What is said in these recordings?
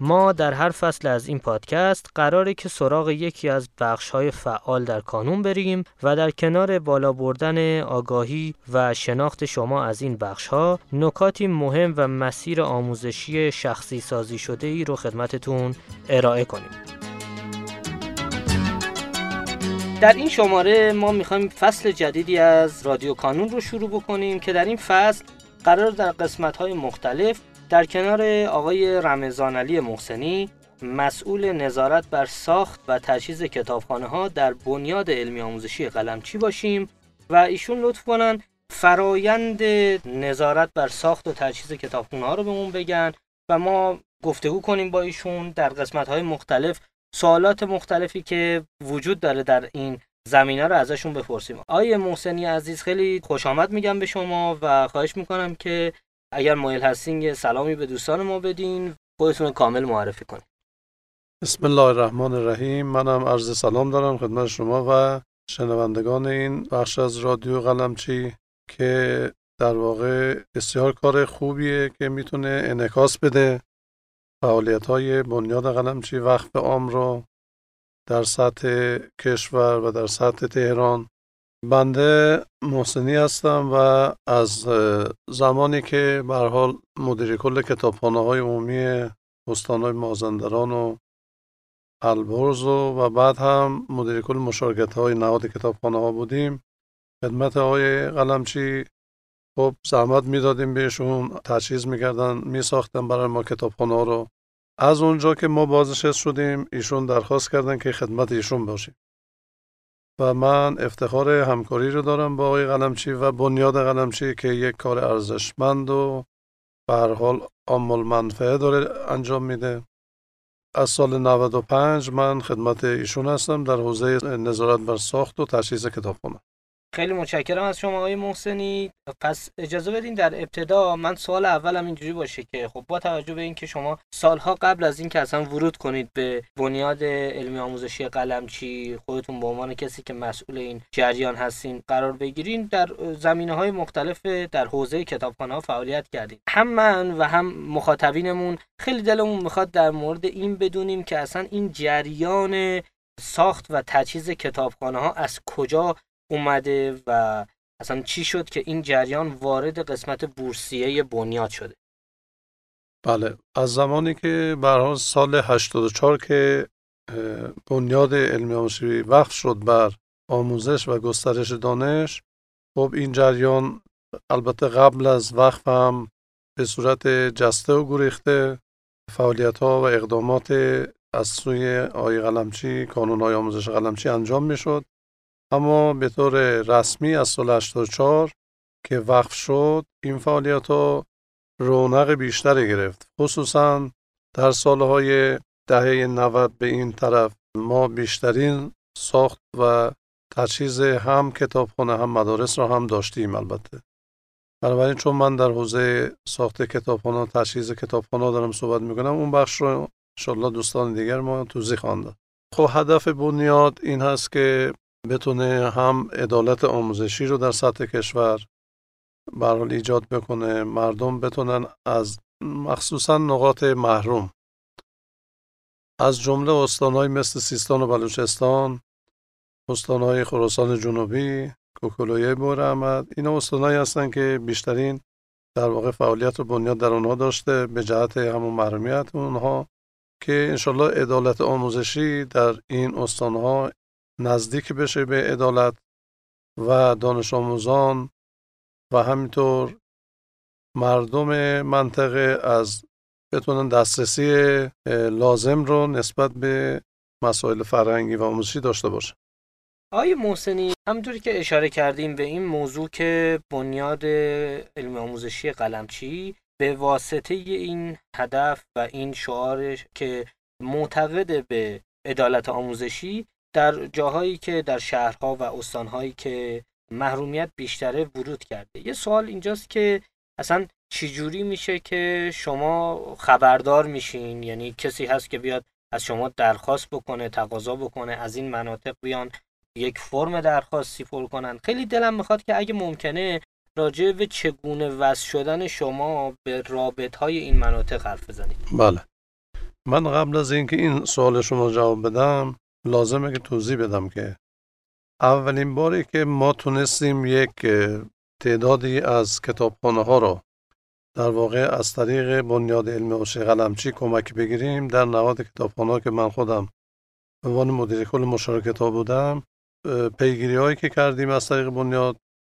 ما در هر فصل از این پادکست قراره که سراغ یکی از بخش‌های فعال در کانون بریم و در کنار بالا بردن آگاهی و شناخت شما از این بخش‌ها نکاتی مهم و مسیر آموزشی شخصی سازی شده ای رو خدمتتون ارائه کنیم. در این شماره ما می‌خوایم فصل جدیدی از رادیو کانون رو شروع بکنیم که در این فصل قرار در قسمت‌های مختلف در کنار آقای رمضان علی محسنی مسئول نظارت بر ساخت و تجهیز کتابخانه ها در بنیاد علمی آموزشی قلمچی باشیم و ایشون لطف کنن فرایند نظارت بر ساخت و تجهیز کتابخانه ها رو بهمون بگن و ما گفتگو کنیم با ایشون در قسمت های مختلف سوالات مختلفی که وجود داره در این زمینه رو ازشون بپرسیم. آقای محسنی عزیز خیلی خوش آمد میگم به شما و خواهش می‌کنم که اگر مایل هستین یه سلامی به دوستان ما بدین خودتون کامل معرفی کنید بسم الله الرحمن الرحیم. منم عرض سلام دارم خدمت شما و شنوندگان این بخش از رادیو قلمچی که در واقع بسیار کار خوبیه که می‌تونه انعکاس بده. فعالیت های بنیاد قلمچی وقف عام رو در سطح کشور و در سطح تهران بنده محسنی هستم و از زمانی که به حال مدیر کل کتابخانه های عمومی استان های مازندران و البرز و, بعد هم مدیر کل مشارکت های نهاد کتابخانه ها بودیم خدمت های قلمچی خب زحمت می‌دادیم بهشون تجهیز می‌کردن میساختن برای ما کتابخانه ها رو. از اونجا که ما بازنشست شدیم ایشون درخواست کردن که خدمت ایشون باشیم. و من افتخار همکاری رو دارم با آقای قلمچی و بنیاد قلمچی که یک کار ارزشمند و به هر حال عامل منفعه داره انجام میده. از سال 95 من خدمت ایشون هستم در حوزه نظارت بر ساخت و تجهیز کتابخانه خیلی متشکرم از شما آقای محسنی. پس اجازه بدین در ابتدا من سوال اولم اینجوری باشه که خب با توجه به اینکه شما سالها قبل از اینکه اصلا ورود کنید به بنیاد علمی آموزشی قلمچی خودتون به عنوان کسی که مسئول این جریان هستین قرار بگیرین در زمینه های مختلف در حوزه کتابخانه ها فعالیت کردید هم من و هم مخاطبینمون خیلی دلمون می‌خواد در مورد این بدونیم که اصلا این جریان ساخت و تجهیز کتابخانه ها از کجا اومده و اصلا چی شد که این جریان وارد قسمت بورسیه بنیاد شده؟ بله از زمانی که برای سال 84 که بنیاد علمی آموزشی وقف شد بر آموزش و گسترش دانش خب این جریان البته قبل از وقف هم به صورت جسته و گریخته فعالیت ها و اقدامات از سوی آی قلمچی کانون های آموزش قلمچی انجام می شد اما به طور رسمی از سال 84 که وقف شد این فعالیت ها رونق بیشتری گرفت. خصوصا در سالهای دهه 90 به این طرف. ما بیشترین ساخت و تجهیز هم کتابخانه هم مدارس را هم داشتیم البته. بنابراین چون من در حوزه ساخت کتابخانه تجهیز کتابخانه دارم صحبت می‌کنم اون بخش رو انشالله دوستان دیگر ما توضیح خوانده خب هدف بنیاد این هست که بتونه هم عدالت آموزشی رو در سطح کشور برحال ایجاد بکنه مردم بتونن از مخصوصا نقاط محروم از جمله استانهای مثل سیستان و بلوچستان استانهای خراسان جنوبی کوکولویه بور احمد اینا استانهایی هستن که بیشترین در واقع فعالیت رو بنیاد در اونها داشته به جهت همون محرومیت اونها که انشالله عدالت آموزشی در این استانها نزدیک بشه به عدالت و دانش آموزان و همینطور مردم منطقه از بتونن دسترسی لازم رو نسبت به مسائل فرهنگی و آموزشی داشته باشه. آقای محسنی همونطوری که اشاره کردیم به این موضوع که بنیاد علم آموزشی قلمچی به واسطه این هدف و این شعار که معتقد به عدالت آموزشی در جاهایی که در شهرها و استانهایی که محرومیت بیشتره ورود کرده. یه سوال اینجاست که اصلا چجوری میشه که شما خبردار میشین؟ یعنی کسی هست که بیاد از شما درخواست بکنه تقاضا بکنه از این مناطق بیان یک فرم درخواستی پر کنن. خیلی دلم می‌خواد که اگه ممکنه راجع به چگونه وصل شدن شما به رابط های این مناطق حرف بزنید. بله. من قبل از اینکه این سوال شما جواب بدم لازمه که توضیح بدم که اولین باری که ما تونستیم یک تعدادی از کتابخانه ها رو در واقع از طریق بنیاد علم حوزه قلمچی کمک بگیریم در نواد کتابخانه که من خودم به عنوان مدیر کل مشارکت ها بودم پیگیری هایی که کردیم از طریق بنیاد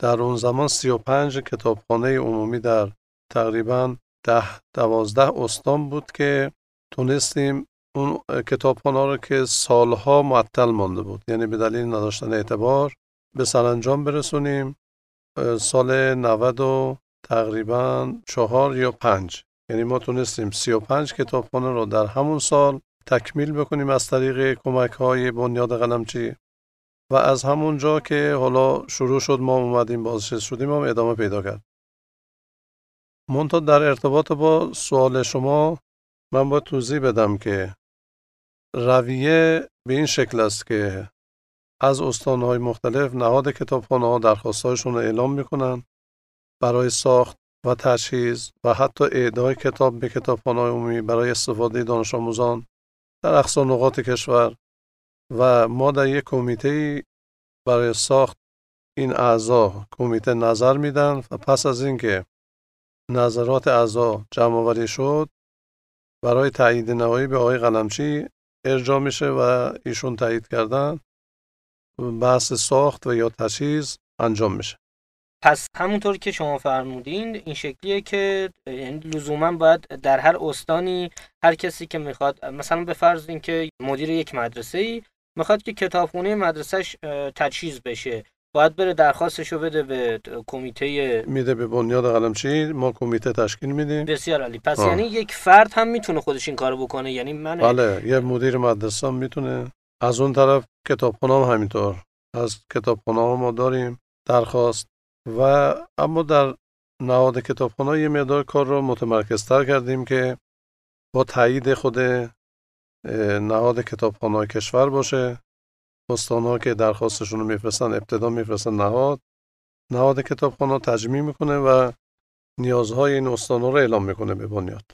در اون زمان 35 کتابخانه عمومی در تقریبا ده دوازده استان بود که تونستیم اون کتابخانه رو که سالها معطل مانده بود. یعنی به دلیل نداشتن اعتبار به سرانجام برسونیم سال 90 و تقریبا چهار یا پنج. یعنی ما تونستیم 35 کتابخانه رو در همون سال تکمیل بکنیم از طریق کمک های بنیاد قلمچی. و از همون جا که حالا شروع شد ما اومدیم بازنشست شدیم هم ادامه پیدا کرد. منتها در ارتباط با سوال شما من باید توضیح بدم که رویه به این شکل است که از استانهای مختلف نهاد کتابخانه ها درخواستهایشون رو اعلام می‌کنن برای ساخت و تجهیز و حتی اعدای کتاب به کتابخانه عمومی برای استفاده دانش آموزان در اقصا نقاط کشور. و ما در یک کمیته برای ساخت این اعضا کمیته نظر میدن و پس از اینکه نظرات اعضا جمع آوری شد برای تایید نهایی به آقای قلمچی ارجاع میشه و ایشون تایید کردن. بحث ساخت و یا تجهیز انجام میشه. پس همونطور که شما فرمودین این شکلیه که یعنی لزوما باید در هر استانی هر کسی که می‌خواد مثلا به فرض اینکه مدیر یک مدرسه ای می‌خواد که کتابخونه مدرسهش تجهیز بشه. باید بره درخواستشو بده به کمیته میده به بنیاد قلمچی ما کمیته تشکیل میدیم. بسیار عالی. پس آه. یعنی یک فرد هم می‌تونه خودش این کارو بکنه. یعنی من بله یه مدیر مدرسه هم می‌تونه. از اون طرف کتابخونه هم همینطور. از کتابخونه ما داریم درخواست و اما در نهاد کتابخانه یه مقدار کار رو متمرکزتر کردیم که با تایید خود نهاد کتابخانه کشور باشه. ها که درخواستشون رو میفرستن ابتدا میفرستن نهاد. نهاد کتابخانه تجمیع می‌کنه و نیازهای این استان رو اعلام می‌کنه به بنیاد.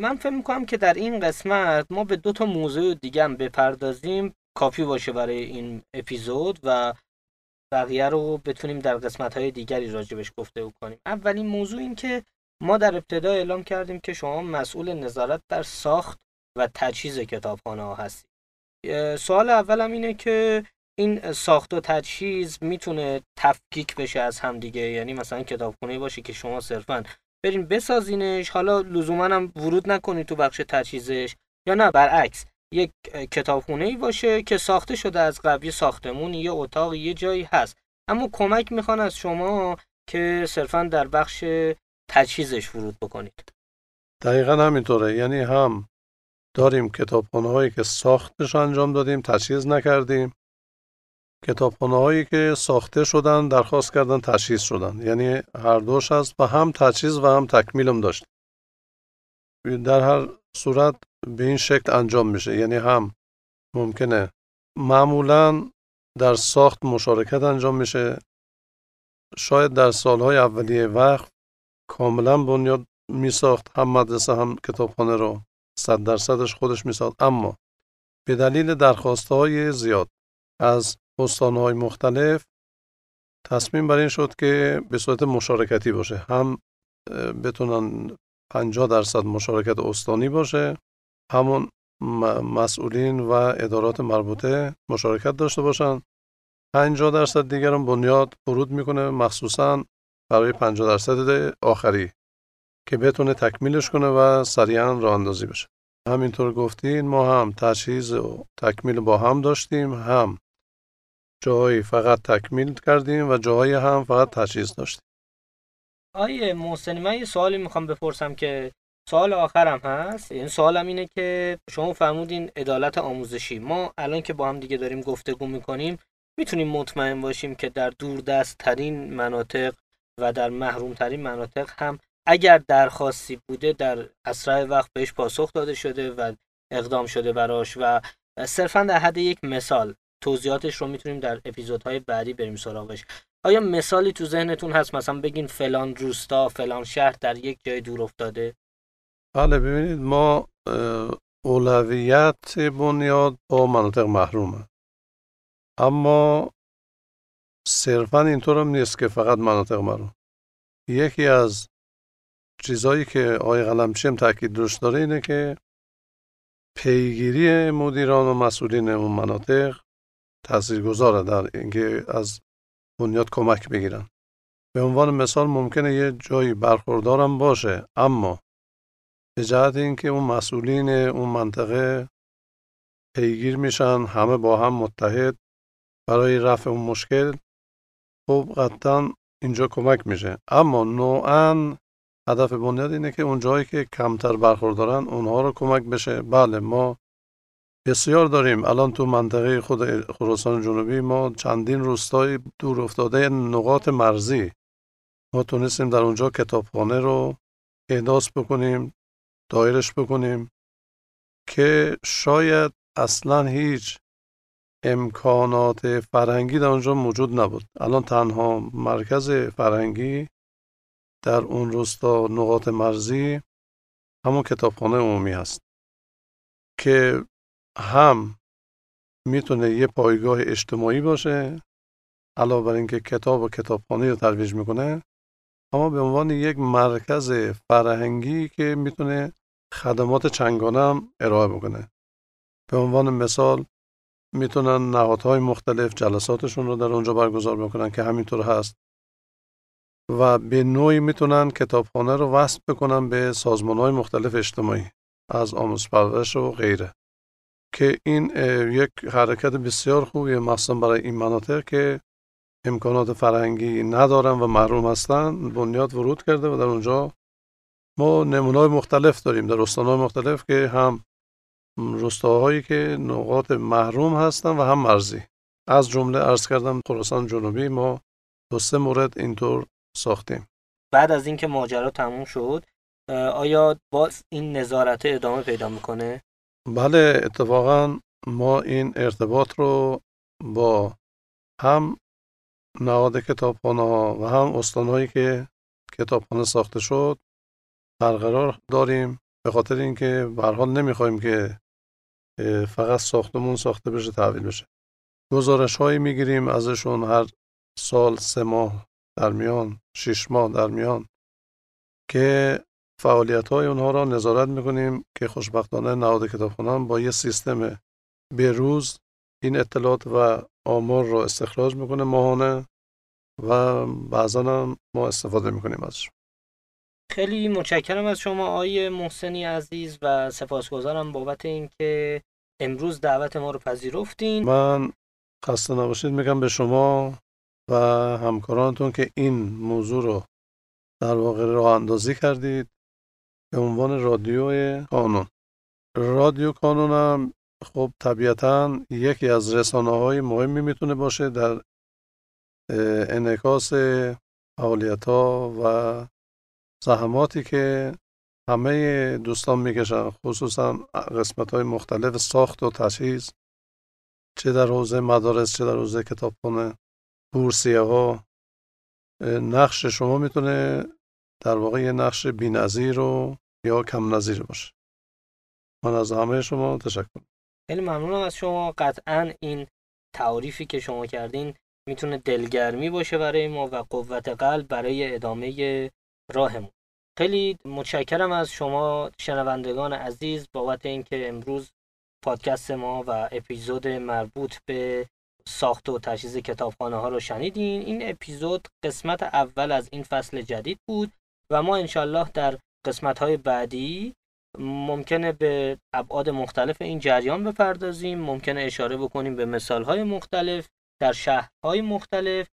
من فکر می‌کنم که در این قسمت ما به دو تا موضوع دیگه هم بپردازیم کافی باشه برای این اپیزود و بقیه رو بتونیم در قسمت های دیگری راجبش گفته کنیم. اولین موضوع این که ما در ابتدا اعلام کردیم که شما مسئول نظارت در ساخت و تجهیز کتابخانه ها هستید. سوال اولم اینه که این ساخت و تجهیز می‌تونه تفکیک بشه از هم دیگه؟ یعنی مثلا کتابخونه باشه که شما صرفا برین بسازینش حالا لزوما هم ورود نکنید تو بخش تجهیزش یا نه؟ برعکس یک کتابخونه ای باشه که ساخته شده از قبل ساختمون یه اتاق یه جایی هست. اما کمک می‌خوان از شما که صرفا در بخش تجهیزش ورود بکنید. دقیقا همینطوره. یعنی هم داریم کتابخانه هایی که ساختش انجام دادیم تجهیز نکردیم. کتابخانه هایی که ساخته شدن درخواست کردن تجهیز شدن. یعنی هر دوش هست و هم تجهیز و هم تکمیلم داشت. در هر صورت به این شکل انجام میشه. یعنی هم ممکنه معمولا در ساخت مشارکت انجام میشه. شاید در سالهای اولیه وقت کاملا بنیاد می ساخت هم مدرسه هم کتابخانه رو. صد درصدش خودش می ساخت اما به دلیل درخواست های زیاد از های مختلف تصمیم بر این شد که به صورت مشارکتی باشه. هم بتونن 50 درصد مشارکت استانی باشه. همون مسئولین و ادارات مربوطه مشارکت داشته باشن. 50 درصد دیگر هم بنیاد ورود می‌کنه. مخصوصا برای 50 درصد آخری که بتونه تکمیلش کنه و سریعا راه اندازی بشه. همینطور گفتین ما هم تجهیز و تکمیل با هم داشتیم هم جایی فقط تکمیل کردیم و جایی هم فقط تجهیز داشتیم. آیه محسنی من یه سوالی می‌خوام بپرسم که سوال آخرم هست. این سوالم اینه که شما فرمودین عدالت آموزشی. ما الان که با هم دیگه داریم گفتگو می‌کنیم می‌تونیم مطمئن باشیم که در دور دست ترین مناطق و در محروم ترین مناطق هم اگر درخواستی بوده در اسرع وقت بهش پاسخ داده شده و اقدام شده براش و صرفا در حد یک مثال توضیحاتش رو می‌تونیم در اپیزودهای بعدی بریم سراغش. آیا مثالی تو ذهنتون هست؟ مثلا بگین فلان روستا فلان شهر در یک جای دور افتاده. بله ببینید ما اولویت بنیاد با مناطق محرومه. اما صرفا اینطور هم نیست که فقط مناطق محروم. یکی از چیزهایی که آقای قلمچی تاکید روش داره اینه که پیگیری مدیران و مسئولین اون مناطق تاثیرگذاره در اینکه از بنیاد کمک بگیرن. به عنوان مثال ممکنه یه جایی برخوردارم باشه اما به جهت اینکه اون مسئولین اون منطقه پیگیر میشن همه با هم متحد برای رفع اون مشکل خب قطعا اینجا کمک میشه. اما نوعا هدف بنیاد اینه که اون جایی که کمتر برخوردارن اونها رو کمک بشه. بله ما بسیار داریم. الان تو منطقه خود خراسان جنوبی ما چندین روستای دور افتاده نقاط مرزی. ما تونستیم در اونجا کتابخانه رو احداث بکنیم دایرش بکنیم که شاید اصلا هیچ امکانات فرهنگی در اونجا موجود نبود. الان تنها مرکز فرهنگی در اون روستا نقاط مرزی همون کتابخانه عمومی هست که هم می‌تونه یه پایگاه اجتماعی باشه علاوه بر اینکه کتاب و کتابخانه رو ترویج می‌کنه اما به عنوان یک مرکز فرهنگی که می‌تونه خدمات چنگانه هم ارائه بکنه. به عنوان مثال می‌تونن نهادهای مختلف جلساتشون رو در اونجا برگزار بکنن که همینطور هست. و به نوعی می‌تونن کتابخانه رو وصل بکنن به سازمان های مختلف اجتماعی از آموز پرورش و غیره. که این یک حرکت بسیار خوبیه مخصوصا برای این مناطق که امکانات فرهنگی ندارن و محروم هستن بنیاد ورود کرده و در اونجا ما نمونه مختلف داریم در استانهای مختلف که هم روستاهایی که نقاط محروم هستن و هم مرزی. از جمله ارز کردم خراسان جنوبی ما دو سه مورد اینطور ساختیم. بعد از اینکه ماجرا تموم شد آیا باز این نظارت ادامه پیدا می‌کنه؟ بله اتفاقا ما این ارتباط رو با هم نهاد کتابخانه ها و هم استانهایی که کتابخانه ساخته شد برقرار داریم. به خاطر اینکه به حال نمی‌خوایم که فقط ساختمون ساخته بشه تحویل بشه. گزارش هایی می‌گیریم ازشون هر سال سه ماه. در میان شش ماه در میان که فعالیت های اونها را نظارت می‌کنیم که خوشبختانه نهاد کتابخانه با یه سیستم به روز این اطلاعات و آمار را استخراج می‌کنه ماهانه و بعضا هم ما استفاده می‌کنیم ازش. خیلی متشکرم از شما آقای محسنی عزیز و سپاسگزارم بابت اینکه امروز دعوت ما رو پذیرفتین. من خسته نباشید میگم به شما و همکارانتون که این موضوع رو در واقع راه اندازی کردید به عنوان رادیو کانون. رادیو کانون هم خب طبیعتا یکی از رسانه های مهمی می‌تونه باشه در انعکاس فعالیت ها و زحماتی که همه دوستان می‌کشن خصوصا قسمت های مختلف ساخت و تجهیز چه در حوزه مدارس چه در حوزه کتابخانه بورسیه ها نقش شما می‌تونه در واقع یه نقش بی‌نظیر و یا کم نظیر باشه. من از همه شما تشکر. خیلی ممنونم از شما. قطعا این تعریفی که شما کردین می‌تونه دلگرمی باشه برای ما و قوت قلب برای ادامه راهمون. خیلی متشکرم از شما شنوندگان عزیز بابت اینکه امروز پادکست ما و اپیزود مربوط به ساخت و تجهیز کتابخانه ها رو شنیدین. این اپیزود قسمت اول از این فصل جدید بود و ما انشالله در قسمت های بعدی ممکنه به ابعاد مختلف این جریان بپردازیم ممکنه اشاره بکنیم به مثال های مختلف در شهرهای مختلف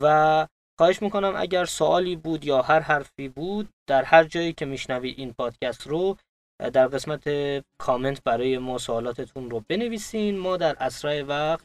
و خواهش می‌کنم اگر سوالی بود یا هر حرفی بود در هر جایی که میشنوید این پادکست رو در قسمت کامنت برای ما سوالاتتون رو بنویسین. ما در اسرع وقت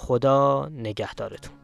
خدا نگهدارتون.